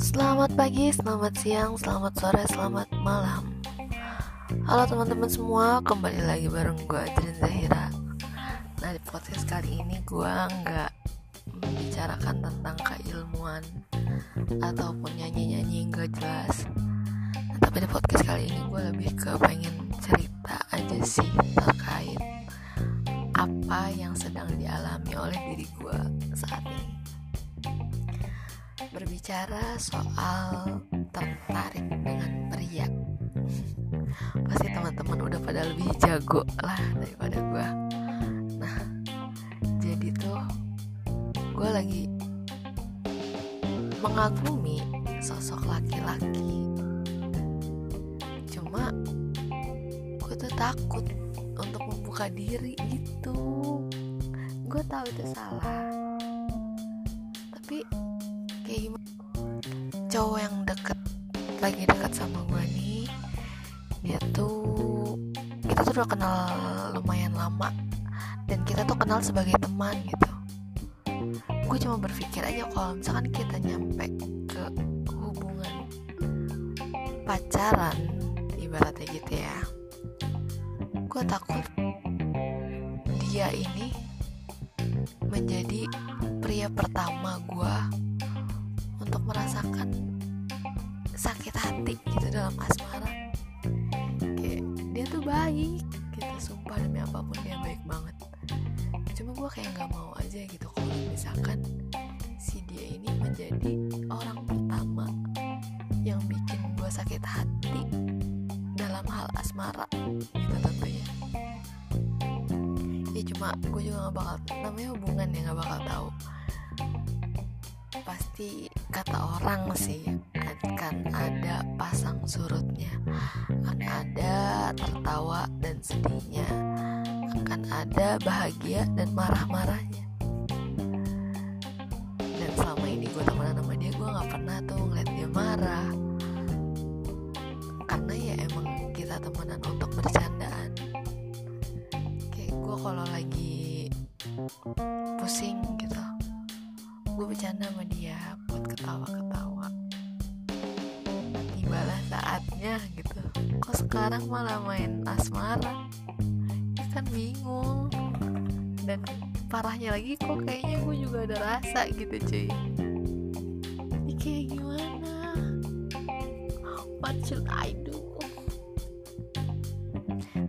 Selamat pagi, selamat siang, selamat sore, selamat malam. Halo teman-teman semua, kembali lagi bareng gue Adrian Zahira. Nah di podcast kali ini gue nggak membicarakan tentang keilmuan Ataupun nyanyi-nyanyi yang gak jelas. Nah, Tapi di podcast kali ini gue lebih ke pengen cerita aja sih terkait apa yang sedang dialami oleh diri gue saat ini. Berbicara soal tertarik dengan pria. Pasti teman-teman udah pada lebih jago lah daripada gue nah jadi tuh gue lagi mengagumi sosok laki-laki. Cuma gue tuh takut untuk membuka diri gitu. Gue tahu itu salah. Tapi kayak gimana cowok yang deket lagi deket sama gue nih dia tuh kita tuh udah kenal lumayan lama. Dan kita tuh kenal sebagai teman gitu. Gue cuma berpikir aja kalau misalkan kita nyampe ke hubungan pacaran ibaratnya gitu ya gue takut pertama gue untuk merasakan sakit hati gitu dalam asmara. Kayak dia tuh baik gitu sumpah demi apa pun dia baik banget. Cuma gue kayak nggak mau aja gitu kalau misalkan si dia ini menjadi orang pertama yang bikin gue sakit hati dalam hal asmara gitu tentunya. Ya cuma gue juga nggak bakal namanya hubungan ya nggak bakal tahu pasti kata orang sih akan ada pasang surutnya akan ada tertawa dan sedihnya akan ada bahagia dan marah-marahnya lagi kok kayaknya gue juga ada rasa gitu cuy. Ini kayak gimana? What should I do?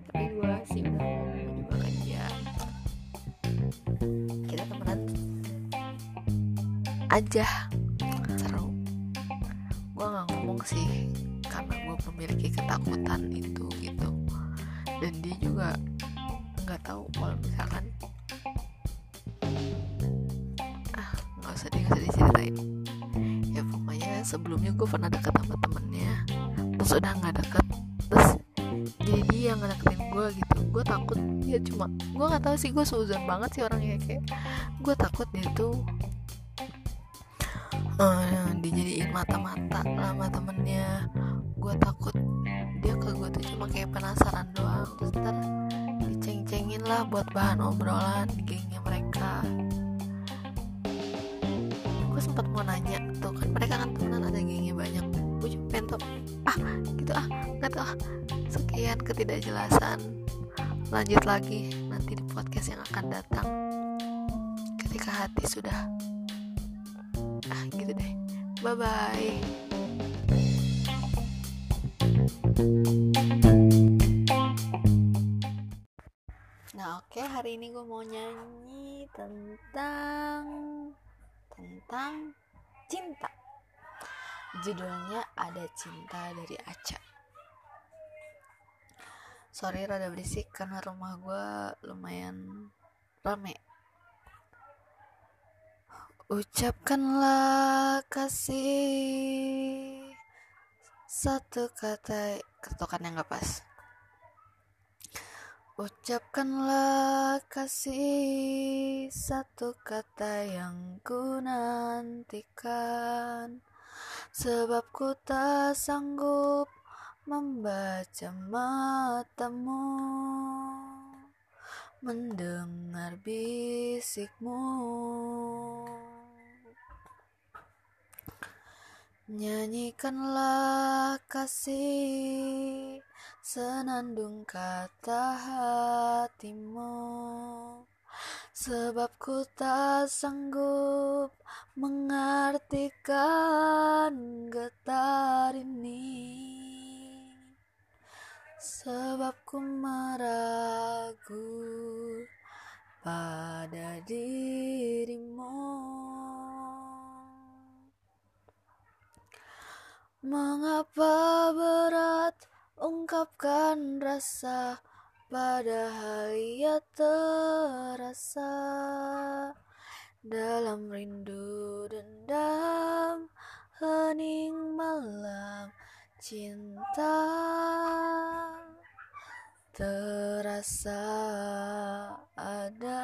Tapi gue sih udah ngomong juga ke dia kita temenan aja. Seru. Gue nggak ngomong sih karena gue memiliki ketakutan itu nggak tahu sih gue seuzon banget sih orangnya. Kayak gue takut dia tuh uh, dijadiin mata-mata sama temennya. Gue takut dia ke gue tuh cuma kayak penasaran doang. Terus ntar diceng-cengin lah buat bahan obrolan gengnya mereka. Gue sempat mau nanya tuh kan mereka kan temenan ada gengnya banyak. Gue cuma pengen tau ah gitu ah nggak tau ah sekian ketidakjelasan. Lanjut lagi akan datang. Ketika hati sudah ah gitu deh. Bye bye nah oke okay, hari ini gue mau nyanyi tentang tentang cinta. Judulnya ada cinta dari Aca. Sorry rada berisik karena rumah gue lumayan rame Ucapkanlah kasih. Satu kata Ketukan yang gak pas Ucapkanlah kasih. Satu kata yang ku nantikan. Sebab ku tak sanggup Membaca matamu Mendengar bis bisikmu. Nyanyikanlah kasih senandung kata hatimu. Sebab ku tak sanggup mengartikan getar ini Sebab ku meragu pada dirimu. Mengapa berat ungkapkan rasa Padahal ia terasa? Dalam rindu dendam Hening malam cinta Terasa ada.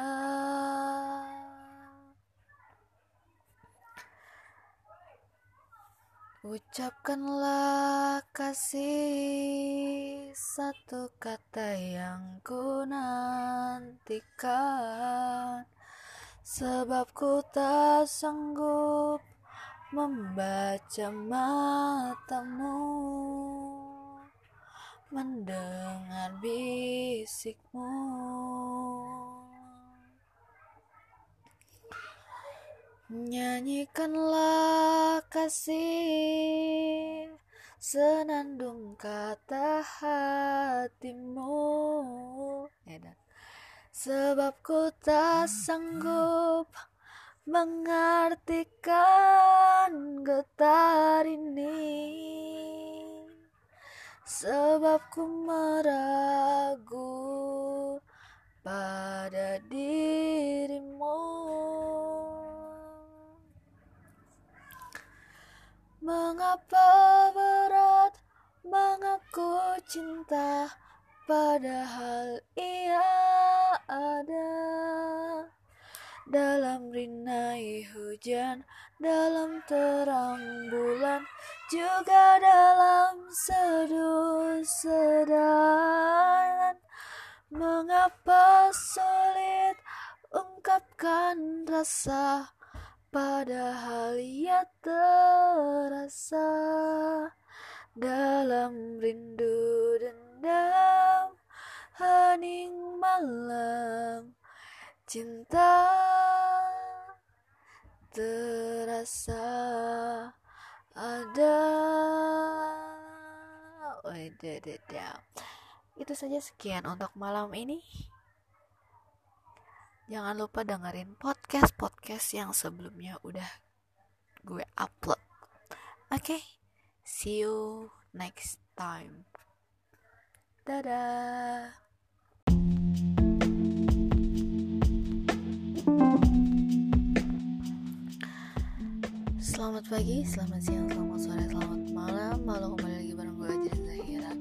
Ucapkanlah kasih satu kata yang ku nantikan. Sebab ku tak sanggup membaca matamu Mendengar bisikmu. Nyanyikanlah kasih Senandung kata hatimu. Sebab ku tak sanggup Mengartikan getar ini. Sebab ku meragu pada dirimu. Mengapa berat mengaku cinta Padahal ia ada Dalam rinai hujan Dalam terang bulan Juga dalam seduh sedan Mengapa sulit ungkapkan rasa? Padahal ia terasa. Dalam rindu dendam hening malam cinta terasa ada itu saja sekian untuk malam ini Jangan lupa dengerin podcast-podcast yang sebelumnya udah gue upload. Oke, okay? see you next time. Dadah. Selamat pagi, selamat siang, selamat sore, selamat malam. Malu kembali lagi bareng gue aja Zahira.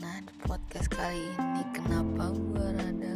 Nah, di podcast kali ini kenapa gue rada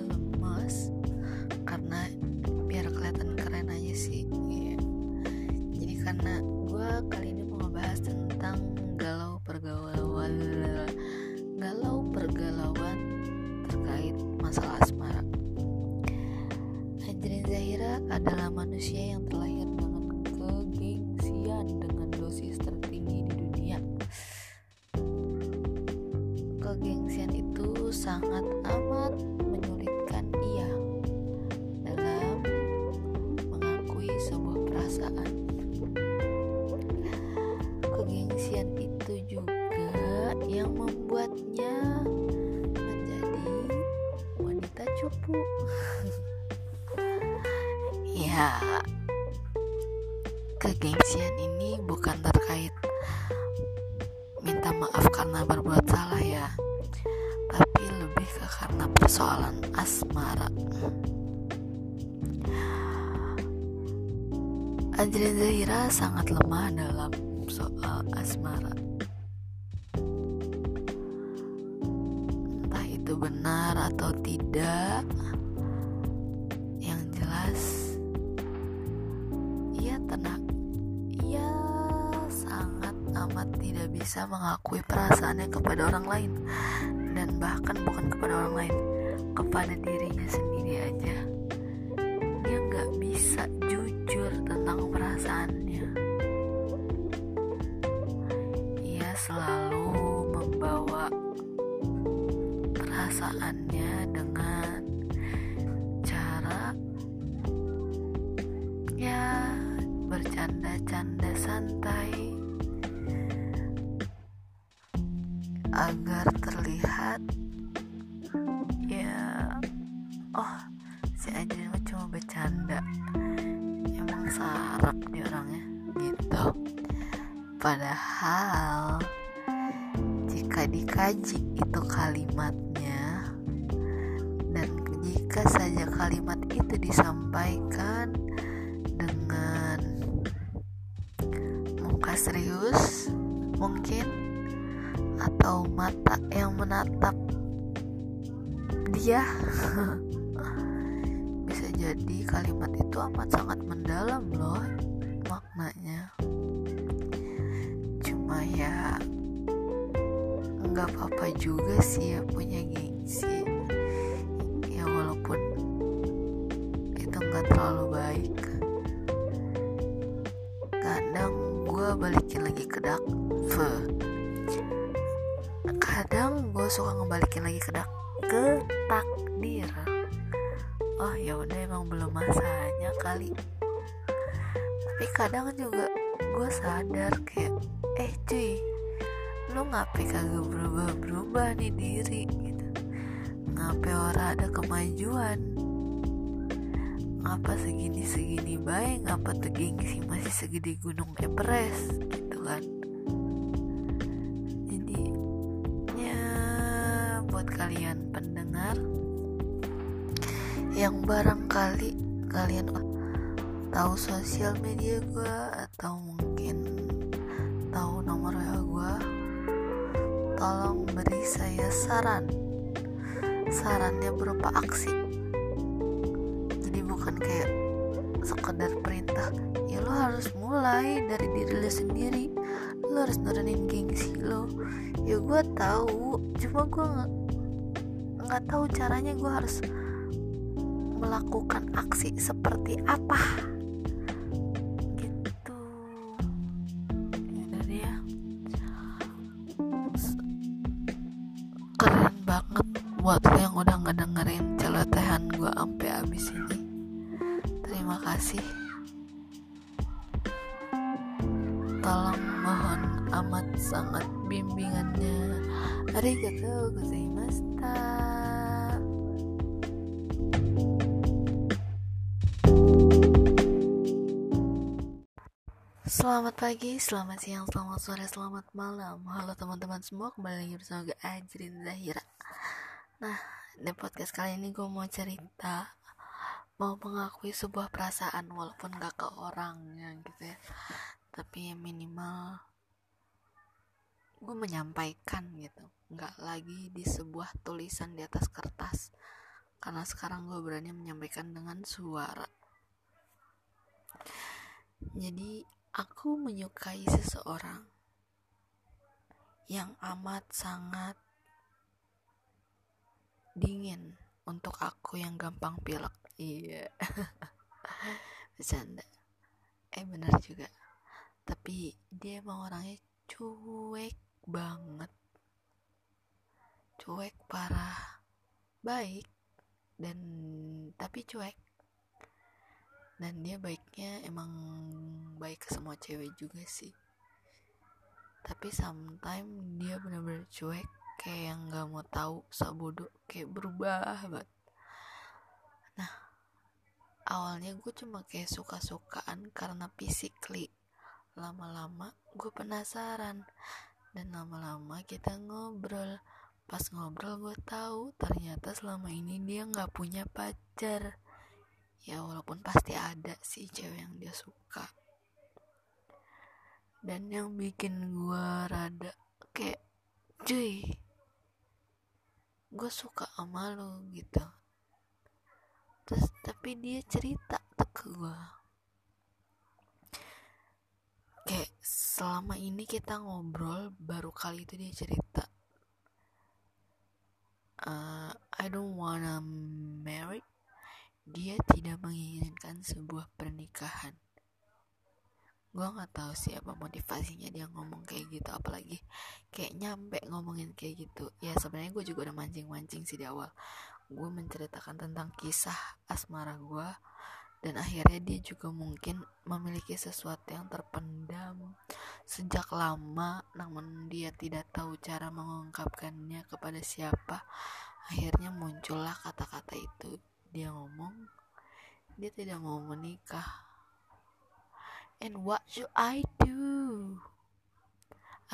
cupu. ya, kegengsian ini bukan terkait minta maaf karena berbuat salah ya, tapi lebih ke karena persoalan asmara. Angelina Zahira sangat lemah dalam soal asmara. Entah itu benar atau tidak, yang jelas ia tenang. Ia sangat amat tidak bisa mengakui perasaannya kepada orang lain dan bahkan bukan kepada orang lain, kepada dirinya sendiri aja. Agar terlihat ya oh si mah cuma bercanda. Emang sarap dia orangnya gitu. Padahal jika dikaji itu kalimatnya dan jika saja kalimat itu disampaikan bisa jadi kalimat itu amat sangat mendalam loh maknanya. Cuma ya nggak apa-apa juga sih ya punya gengsi. Ya walaupun itu nggak terlalu baik. Kadang gue balikin lagi ke dakve kadang gue suka ngebalikin lagi ke dak ke takdir oh ya udah emang belum masanya kali. Tapi kadang juga gue sadar kayak eh cuy lu ngapain kagak berubah berubah nih diri? Gitu. Ngapain orang ada kemajuan? Ngapa segini segini baik ngapa tuh gengsi masih segede gunung Everest? Gitu kan yang barangkali kalian tahu sosial media gue atau mungkin tahu nomor WA gue tolong beri saya saran. Sarannya berupa aksi. Jadi bukan kayak sekedar perintah. Ya lo harus mulai dari diri lo sendiri. Lo harus nurunin gengsi lo. Ya gue tahu cuma gue nggak tahu caranya. Gue harus melakukan aksi seperti apa pagi, selamat siang, selamat sore, selamat malam. Halo teman-teman semua, kembali lagi bersama gue Ajrin Zahira. Nah, di podcast kali ini gue mau cerita Mau mengakui sebuah perasaan walaupun gak ke orang ya gitu ya. Tapi minimal Gue menyampaikan gitu. Gak lagi di sebuah tulisan di atas kertas. Karena sekarang gue berani menyampaikan dengan suara. Jadi Aku menyukai seseorang yang amat sangat dingin untuk aku yang gampang pilek. Iya. Bercanda. Eh bener juga. Tapi dia emang orangnya cuek banget. Cuek parah. Baik dan tapi cuek dan dia baiknya emang baik ke semua cewek juga sih. Tapi sometimes dia bener-bener cuek kayak yang nggak mau tahu sabodo kayak berubah banget. Nah awalnya gue cuma kayak suka-sukaan karena physically. Lama-lama gue penasaran. Dan lama-lama kita ngobrol. Pas ngobrol gue tahu ternyata selama ini dia nggak punya pacar ya walaupun pasti ada sih cewek yang dia suka. Dan yang bikin gue rada kayak cuy gue suka sama lo gitu. Terus tapi dia cerita ke gue kayak selama ini kita ngobrol baru kali itu dia cerita uh, I don't wanna marry dia tidak menginginkan sebuah pernikahan. gue nggak tahu sih apa motivasinya dia ngomong kayak gitu apalagi kayak nyampe ngomongin kayak gitu. Ya sebenarnya gue juga udah mancing-mancing sih di awal. Gue menceritakan tentang kisah asmara gue dan akhirnya dia juga mungkin memiliki sesuatu yang terpendam sejak lama namun dia tidak tahu cara mengungkapkannya kepada siapa. Akhirnya muncullah kata-kata itu dia ngomong dia tidak mau menikah And what should I do?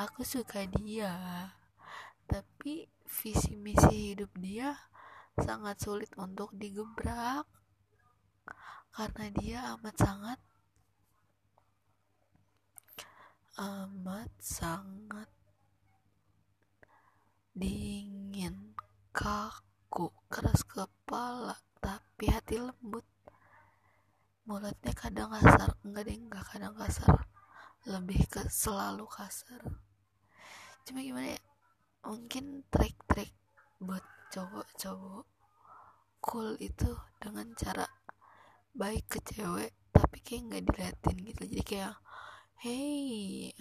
Aku suka dia, tapi visi misi hidup dia sangat sulit untuk digebrak karena dia amat sangat amat sangat dingin, kaku, keras kepala, tapi hati lembut. Mulutnya kadang kasar enggak deh enggak kadang kasar. Lebih ke selalu kasar. Cuma gimana ya mungkin trik-trik buat cowok-cowok cool itu dengan cara baik ke cewek tapi kayak nggak diliatin gitu. Jadi kayak hey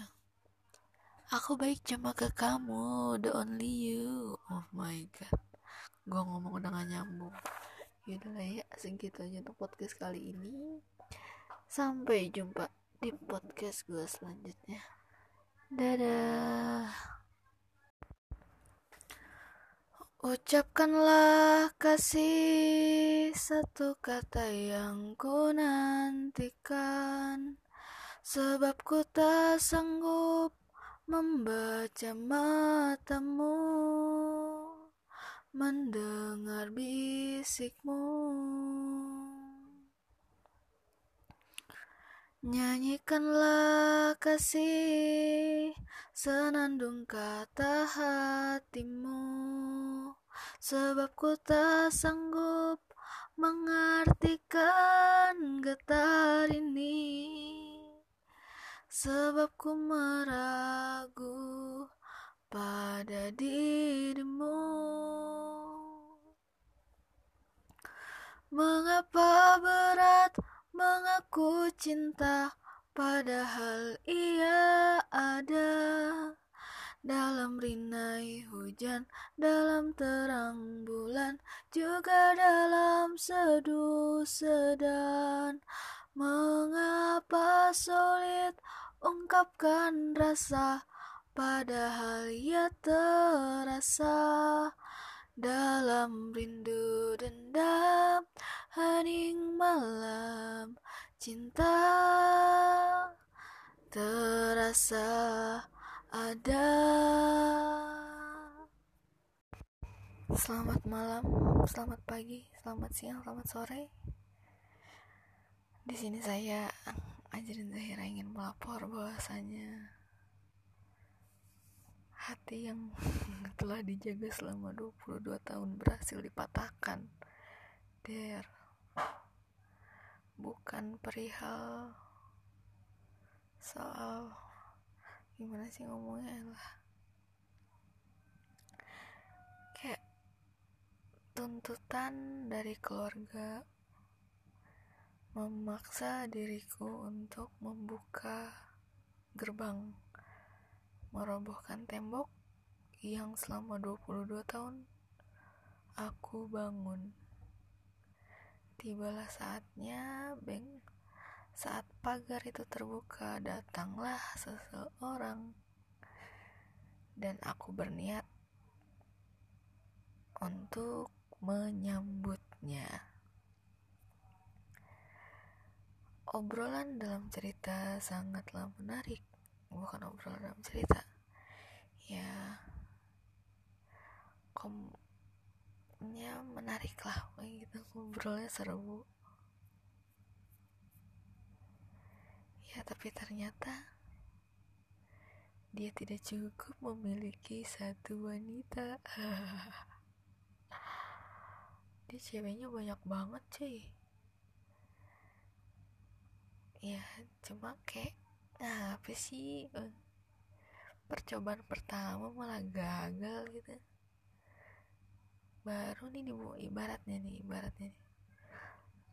aku baik cuma ke kamu the only you. Oh my god. Gue ngomong udah gak nyambung yaudah lah ya segitu aja untuk podcast kali ini. Sampai jumpa di podcast gue selanjutnya. Dadah. Ucapkanlah kasih satu kata yang ku nantikan. Sebab ku tak sanggup membaca matamu mendengar bisikmu. Nyanyikanlah kasih senandung kata hatimu. Sebab ku tak sanggup mengartikan getar ini. Sebab ku meragu pada dirimu. Mengapa berat mengaku cinta Padahal ia ada Dalam rinai hujan Dalam terang bulan Juga dalam seduh sedan. Mengapa sulit ungkapkan rasa Padahal ia terasa dalam rindu dendam hening malam cinta terasa ada Selamat malam, selamat pagi, selamat siang, selamat sore. Di sini saya Ajrin Zahira ingin melapor bahwasanya hati yang telah dijaga selama 22 tahun berhasil dipatahkan. Der bukan perihal soal gimana sih ngomongnya lah. Kayak tuntutan dari keluarga memaksa diriku untuk membuka gerbang merobohkan tembok yang selama 22 tahun aku bangun. Tibalah saatnya, Beng. Saat pagar itu terbuka, datanglah seseorang. Dan aku berniat untuk menyambutnya. Obrolan dalam cerita sangatlah menarik bukan obrolan dalam cerita. Ya komnya menarik lah gitu. Ngobrolnya seru. Ya tapi ternyata dia tidak cukup memiliki satu wanita. Dia ceweknya banyak banget cuy. Ya cuma kayak nah apa sih? Eh, percobaan pertama malah gagal gitu. Baru nih nih ibaratnya nih ibaratnya nih.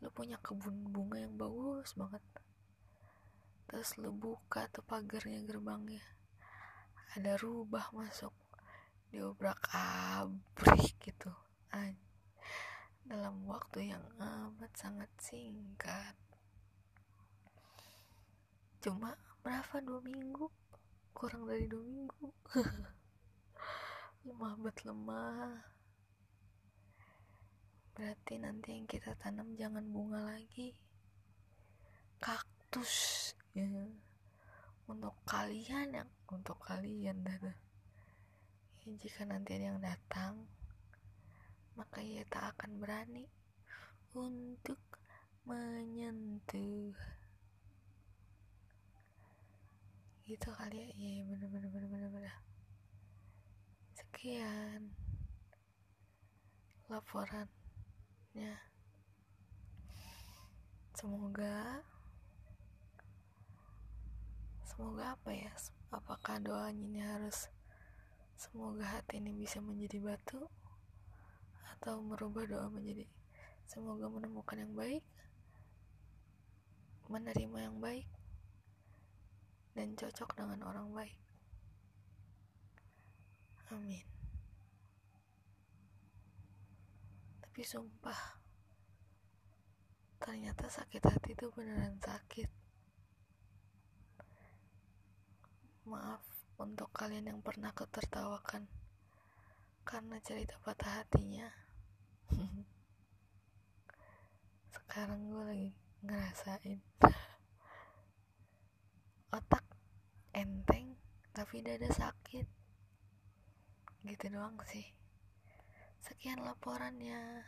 Lu punya kebun bunga yang bagus banget. Terus lu buka tuh pagarnya gerbangnya. Ada rubah masuk. Diobrak abrik gitu. Dalam waktu yang amat sangat singkat. Cuma berapa? Dua minggu? Kurang dari dua minggu. Lemah bet lemah. Berarti nanti yang kita tanam jangan bunga lagi. Kaktus. Ya. Untuk kalian yang untuk kalian dada. Ya, jika nanti ada yang datang maka ia tak akan berani untuk menyentuh gitu kali ya. Iya bener bener bener bener bener. Sekian laporannya. Semoga semoga apa ya apakah doanya ini harus semoga hati ini bisa menjadi batu atau merubah doa menjadi semoga menemukan yang baik menerima yang baik dan cocok dengan orang baik. Amin. Tapi sumpah ternyata sakit hati itu beneran sakit. Maaf untuk kalian yang pernah ketertawakan karena cerita patah hatinya. Sekarang gue lagi ngerasain otak enteng tapi dada sakit. Gitu doang sih. Sekian laporannya.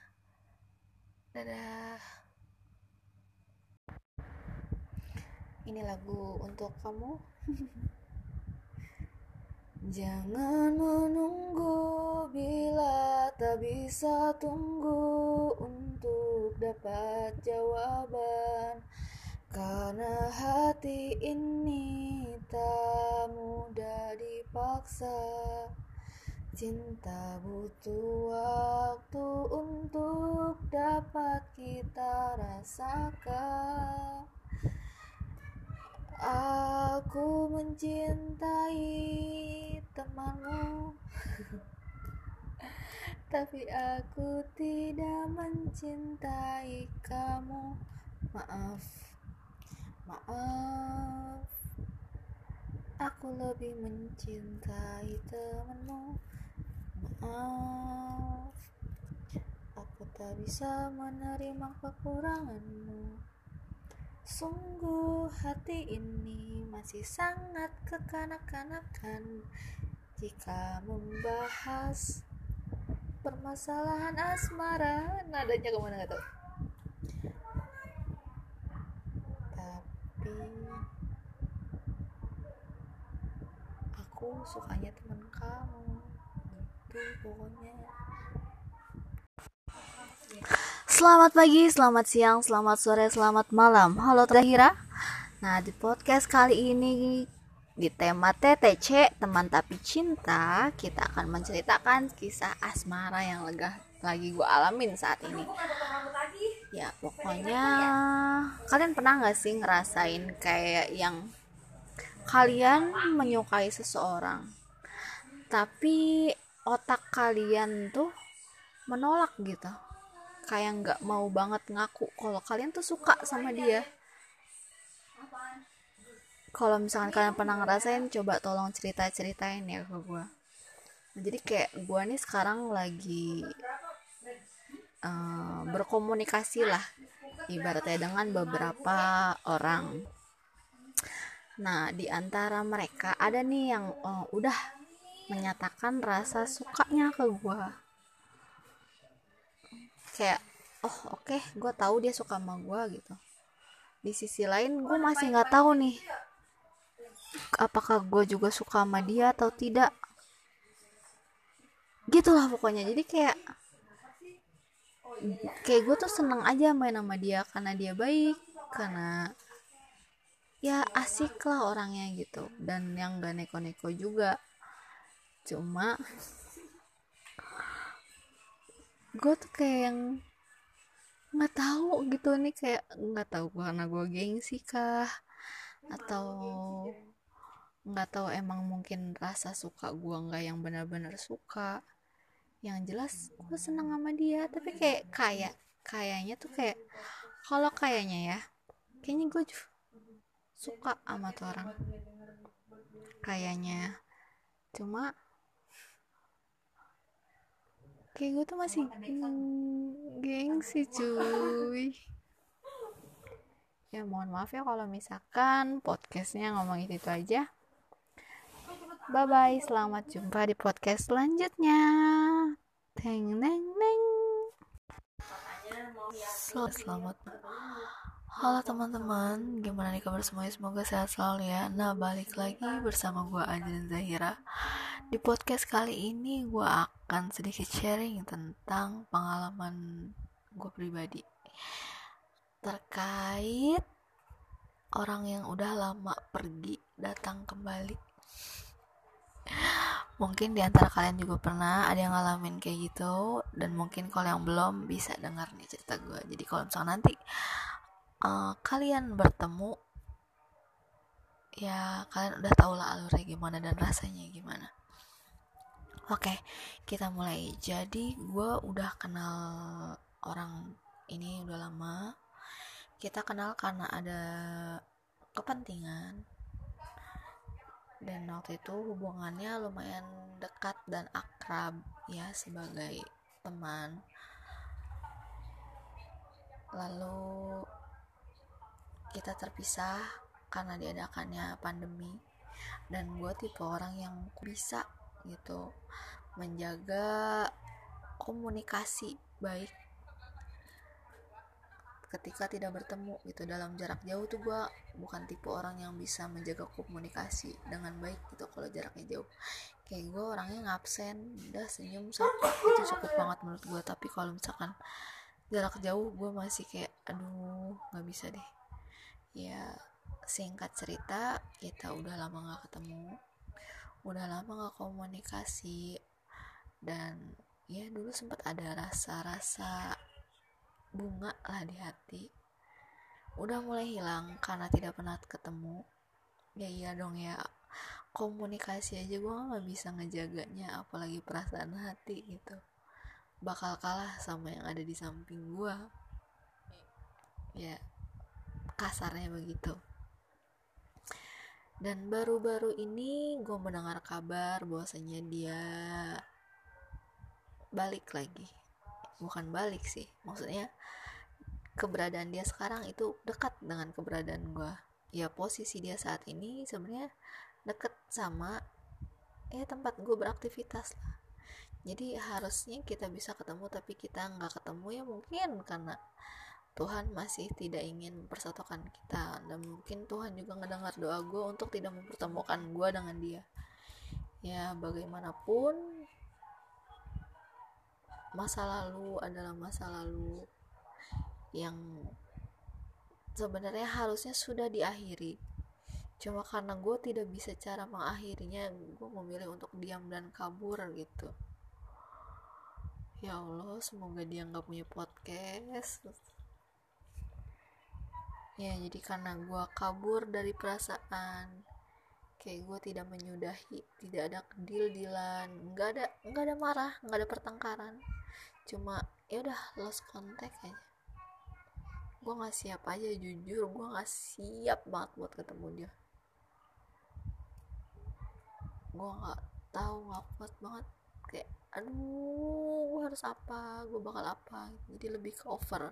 Dadah. Ini lagu untuk kamu. Jangan menunggu bila tak bisa tunggu untuk dapat jawaban Karena hati ini tak mudah dipaksa Cinta butuh waktu untuk dapat kita rasakan. Aku mencintai temanmu tapi aku tidak mencintai kamu. Maaf maaf. Aku lebih mencintai temanmu. Maaf. Aku tak bisa menerima kekuranganmu. Sungguh hati ini masih sangat kekanak-kanakan. Jika membahas permasalahan asmara nadanya ke mana gak tau aku sukanya temen kamu. Gitu pokoknya. Selamat pagi, selamat siang, selamat sore, selamat malam. Halo Tahira Nah di podcast kali ini di tema TTC teman tapi cinta kita akan menceritakan kisah asmara yang lega lagi gue alamin saat ini. ya pokoknya kalian pernah gak sih ngerasain kayak yang kalian menyukai seseorang tapi otak kalian tuh menolak gitu? Kayak nggak mau banget ngaku kalau kalian tuh suka sama dia. Kalau misalkan kalian pernah ngerasain coba tolong cerita ceritain ya ke gue jadi kayak gue nih sekarang lagi uh, berkomunikasi lah ibaratnya dengan beberapa orang. Nah di antara mereka ada nih yang uh, udah menyatakan rasa sukanya ke gue kayak oh oke okay, gue tahu dia suka sama gue gitu. Di sisi lain gue masih nggak tahu nih apakah gue juga suka sama dia atau tidak. Gitulah pokoknya. Jadi kayak kayak gue tuh seneng aja main sama dia karena dia baik karena ya asik lah orangnya gitu. Dan yang gak neko-neko juga. Cuma gue tuh kayak yang nggak tahu gitu nih kayak nggak tahu karena gue gengsi kah? Atau nggak tahu emang mungkin rasa suka gue nggak yang benar-benar suka yang jelas gue seneng sama dia. Tapi kayak kayak kayaknya tuh kayak kalau kayaknya ya kayaknya gue suka sama tuh orang. Kayaknya. Cuma kayak gue tuh masih gengsi cuy. Ya mohon maaf ya kalau misalkan podcastnya ngomong itu, itu aja bye bye selamat jumpa di podcast selanjutnya teng neng neng selamat Halo teman-teman, gimana nih kabar semuanya? Semoga sehat selalu ya. Nah, balik lagi bersama gue Ajin Zahira. Di podcast kali ini gue akan sedikit sharing tentang pengalaman gue pribadi terkait orang yang udah lama pergi datang kembali. Mungkin di antara kalian juga pernah ada yang ngalamin kayak gitu dan mungkin kalau yang belum bisa dengar nih cerita gue. Jadi kalau misalnya nanti uh, kalian bertemu ya kalian udah tau lah alurnya gimana dan rasanya gimana. Oke kita mulai. Jadi gue udah kenal orang ini udah lama. Kita kenal karena ada kepentingan dan waktu itu hubungannya lumayan dekat dan akrab ya sebagai teman. Lalu kita terpisah karena diadakannya pandemi. Dan gue tipe orang yang bisa gitu menjaga komunikasi baik ketika tidak bertemu gitu. Dalam jarak jauh tuh gue bukan tipe orang yang bisa menjaga komunikasi dengan baik gitu kalau jaraknya jauh. Kayak gue orangnya ngabsen udah senyum sapa itu cukup banget menurut gue tapi kalau misalkan jarak jauh gue masih kayak aduh nggak bisa deh. Ya singkat cerita kita udah lama gak ketemu udah lama gak komunikasi dan ya dulu sempat ada rasa-rasa bunga lah di hati. Udah mulai hilang karena tidak pernah ketemu. Ya iya dong ya. Komunikasi aja gue gak bisa ngejaganya apalagi perasaan hati gitu. Bakal kalah sama yang ada di samping gue ya kasarnya begitu. Dan baru-baru ini gue mendengar kabar bahwasanya dia balik lagi bukan balik sih. Maksudnya keberadaan dia sekarang itu dekat dengan keberadaan gue ya posisi dia saat ini sebenarnya deket sama ya tempat gue beraktivitas lah. Jadi harusnya kita bisa ketemu tapi kita nggak ketemu ya mungkin karena Tuhan masih tidak ingin mempersatukan kita. Dan mungkin Tuhan juga ngedengar doa gue untuk tidak mempertemukan gue dengan dia. Ya bagaimanapun masa lalu adalah masa lalu yang sebenarnya harusnya sudah diakhiri. Cuma karena gue tidak bisa cara mengakhirinya gue memilih untuk diam dan kabur gitu. Ya Allah semoga dia nggak punya podcast. Ya jadi karena gue kabur dari perasaan kayak gue tidak menyudahi tidak ada deal-dealan nggak ada nggak ada marah nggak ada pertengkaran cuma ya udah lost contact aja. Gue nggak siap aja jujur gue nggak siap banget buat ketemu dia. Gue nggak tahu nggak kuat banget. Kayak aduh gue harus apa? Gue bakal apa? Jadi lebih ke over.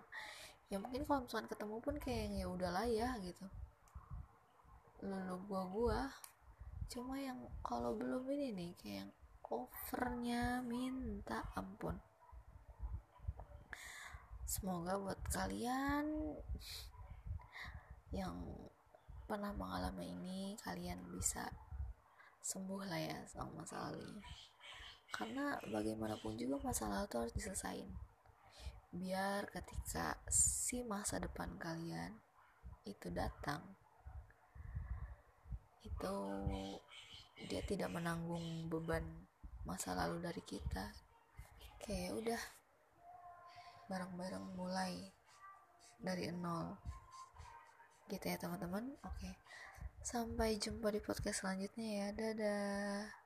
Ya mungkin kalau misalkan ketemu pun kayak ya udahlah ya gitu. Lalu gua gua cuma yang kalau belum ini nih kayak yang covernya minta ampun semoga buat kalian yang pernah mengalami ini kalian bisa sembuh lah ya sama masa lalu ini. Karena bagaimanapun juga masalah itu harus diselesain. Biar ketika si masa depan kalian itu datang itu dia tidak menanggung beban masa lalu dari kita. Kayak udah bareng-bareng mulai dari nol. Gitu ya teman-teman. Oke. Sampai jumpa di podcast selanjutnya ya. Dadah